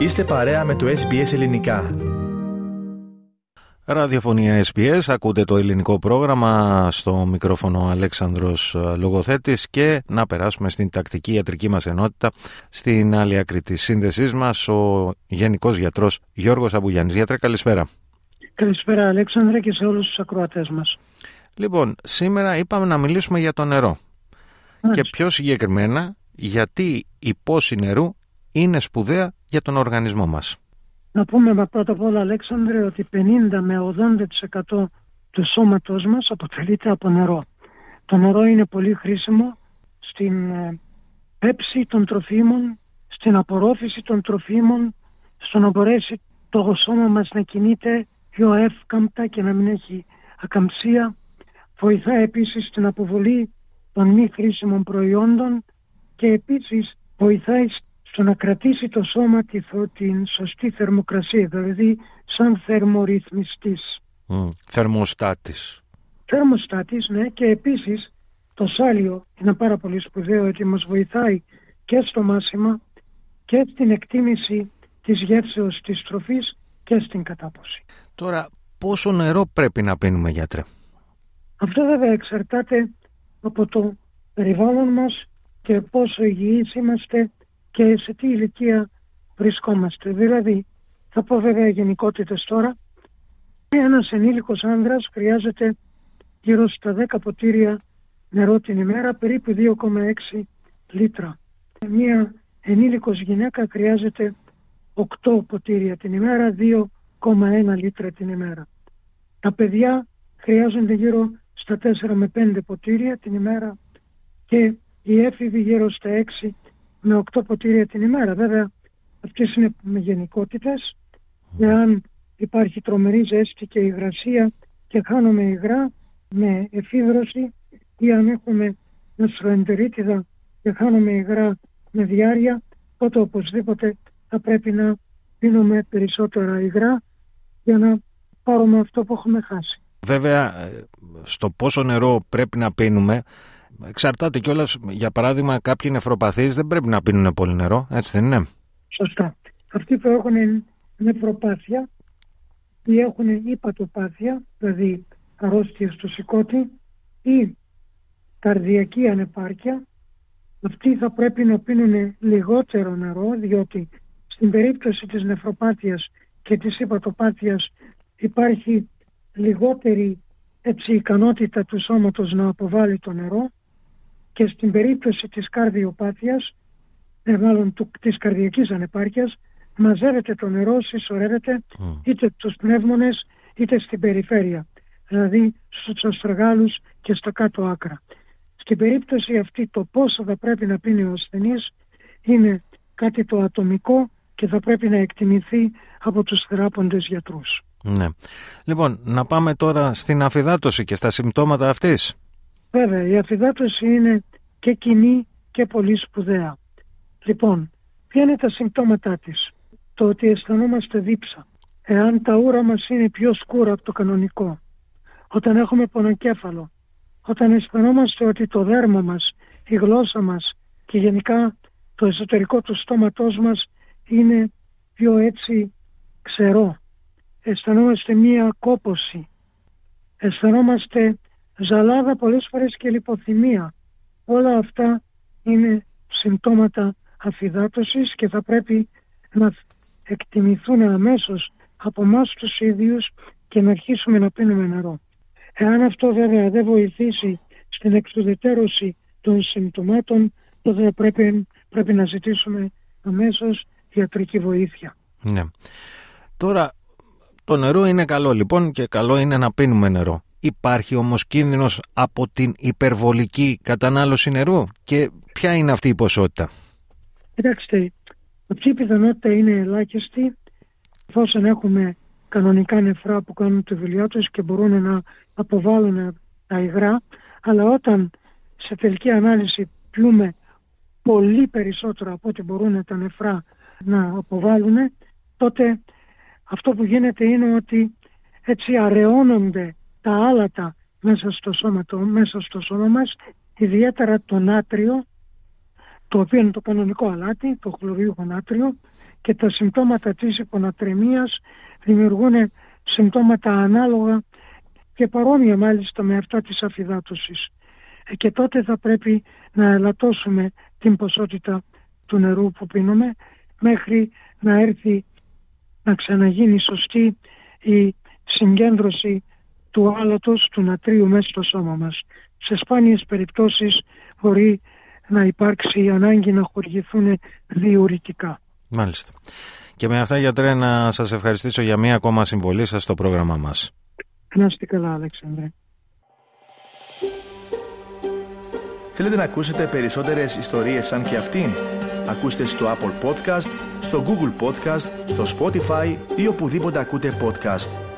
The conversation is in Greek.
Είστε παρέα με το SBS Ελληνικά. Ραδιοφωνία SBS, ακούτε το ελληνικό πρόγραμμα στο μικρόφωνο Αλέξανδρος Λογοθέτης και να περάσουμε στην τακτική ιατρική μας ενότητα στην άλλη άκρη της σύνδεσής μας ο Γενικός Γιατρός Γιώργος Αμπουγιάννης. Γιατρέ, καλησπέρα. Καλησπέρα Αλέξανδρα και σε όλους τους ακροατές μας. Λοιπόν, σήμερα είπαμε να μιλήσουμε για το νερό και πιο συγκεκριμένα γιατί η πόση νερού είναι σπουδαία για τον οργανισμό μας. Να πούμε πρώτα απ' όλα Αλέξανδρε ότι 50 με 80% του σώματός μας αποτελείται από νερό. Το νερό είναι πολύ χρήσιμο στην ε, πέψη των τροφίμων, στην απορρόφηση των τροφίμων, στο να μπορέσει το σώμα μας να κινείται πιο εύκαμπτα και να μην έχει ακαμψία. Βοηθά επίσης στην αποβολή των μη χρήσιμων προϊόντων και επίσης βοηθάει στο να κρατήσει το σώμα την σωστή θερμοκρασία, δηλαδή σαν θερμορυθμιστής. Mm, θερμοστάτης. Θερμοστάτης, ναι, και επίσης το σάλιο είναι πάρα πολύ σπουδαίο ότι μας βοηθάει και στο μάσιμα και στην εκτίμηση της γεύσεως της τροφής και στην κατάποση. Τώρα, πόσο νερό πρέπει να πίνουμε, γιατρέ; Αυτό βέβαια εξαρτάται από το περιβάλλον μας και πόσο υγιείς είμαστε και σε τι ηλικία βρισκόμαστε. Δηλαδή, θα πω βέβαια γενικότητες τώρα, ένας ενήλικος άνδρας χρειάζεται γύρω στα 10 ποτήρια νερό την ημέρα, περίπου 2,6 λίτρα. Μία ενήλικος γυναίκα χρειάζεται 8 ποτήρια την ημέρα, 2,1 λίτρα την ημέρα. Τα παιδιά χρειάζονται γύρω στα 4 με 5 ποτήρια την ημέρα και οι έφηβοι γύρω στα 6 με 8 ποτήρια την ημέρα. Βέβαια, αυτές είναι με γενικότητες. Εάν υπάρχει τρομερή ζέστη και υγρασία και χάνουμε υγρά με εφίδρωση ή αν έχουμε νοσροεντερίτιδα και χάνουμε υγρά με διάρκεια, τότε οπωσδήποτε θα πρέπει να πίνουμε περισσότερα υγρά για να πάρουμε αυτό που έχουμε χάσει. Βέβαια, στο πόσο νερό πρέπει να πίνουμε εξαρτάται κιόλας, για παράδειγμα, κάποιοι νεφροπαθείς δεν πρέπει να πίνουν πολύ νερό, έτσι δεν είναι; Σωστά. Αυτοί που έχουν νεφροπάθεια ή έχουν υπατοπάθεια, δηλαδή αρρώστια στο σηκώτη ή καρδιακή ανεπάρκεια, αυτοί θα πρέπει να πίνουν λιγότερο νερό, διότι στην περίπτωση της νεφροπάθειας και της υπατοπάθειας υπάρχει λιγότερη έτσι, ικανότητα του σώματος να αποβάλει το νερό και στην περίπτωση της καρδιοπάθειας, ε, μάλλον του, της καρδιακής ανεπάρκειας, μαζεύεται το νερό, συσσωρεύεται είτε στους πνεύμονες είτε στην περιφέρεια, δηλαδή στους αστραγάλους και στα κάτω άκρα. Στην περίπτωση αυτή το πόσο θα πρέπει να πίνει ο ασθενής είναι κάτι το ατομικό και θα πρέπει να εκτιμηθεί από τους θεράποντες γιατρούς. Ναι. Λοιπόν, να πάμε τώρα στην αφυδάτωση και στα συμπτώματα αυτής. Βέβαια, η αφυδάτωση είναι και κοινή και πολύ σπουδαία. Λοιπόν, ποια είναι τα συμπτώματά της; Το ότι αισθανόμαστε δίψα. Εάν τα ούρα μας είναι πιο σκούρα από το κανονικό. Όταν έχουμε πονοκέφαλο. Όταν αισθανόμαστε ότι το δέρμα μας, η γλώσσα μας και γενικά το εσωτερικό του στόματός μας είναι πιο έτσι ξερό. Αισθανόμαστε μία κόποση. Αισθανόμαστε ζαλάδα πολλές φορές και λιποθυμία. Όλα αυτά είναι συμπτώματα αφυδάτωσης και θα πρέπει να εκτιμηθούν αμέσως από εμάς τους ίδιους και να αρχίσουμε να πίνουμε νερό. Εάν αυτό βέβαια δεν βοηθήσει στην εξουδετερώση των συμπτωμάτων, τότε πρέπει, πρέπει να ζητήσουμε αμέσως ιατρική βοήθεια. Ναι. Τώρα, το νερό είναι καλό λοιπόν και καλό είναι να πίνουμε νερό. Υπάρχει όμως κίνδυνος από την υπερβολική κατανάλωση νερού και ποια είναι αυτή η ποσότητα; Κοιτάξτε, αυτή η πιθανότητα είναι ελάχιστη εφόσον έχουμε κανονικά νεφρά που κάνουν τη δουλειά τους και μπορούν να αποβάλουν τα υγρά αλλά όταν σε τελική ανάλυση πιούμε πολύ περισσότερο από ό,τι μπορούν τα νεφρά να αποβάλουν τότε αυτό που γίνεται είναι ότι έτσι αραιώνονται τα άλατα μέσα στο σώμα, το, μέσα στο σώμα μας, ιδιαίτερα το νάτριο, το οποίο είναι το κανονικό αλάτι, το χλωριούχο νάτριο και τα συμπτώματα της υπονατρεμίας δημιουργούν συμπτώματα ανάλογα και παρόμοια μάλιστα με αυτά της αφυδάτωσης. Ε, και τότε θα πρέπει να ελαττώσουμε την ποσότητα του νερού που πίνουμε μέχρι να έρθει να ξαναγίνει σωστή η συγκέντρωση του άλατος του νατρίου μέσα στο σώμα μας. Σε σπάνιες περιπτώσεις μπορεί να υπάρξει η ανάγκη να χορηγηθούν διουρητικά. Μάλιστα. Και με αυτά γιατρέ να σας ευχαριστήσω για μία ακόμα συμβολή σας στο πρόγραμμά μας. Να είστε καλά Αλέξανδρε. Θέλετε να ακούσετε περισσότερες ιστορίες σαν και αυτήν; Ακούστε στο Apple Podcast, στο Google Podcast, στο Spotify ή οπουδήποτε ακούτε podcast.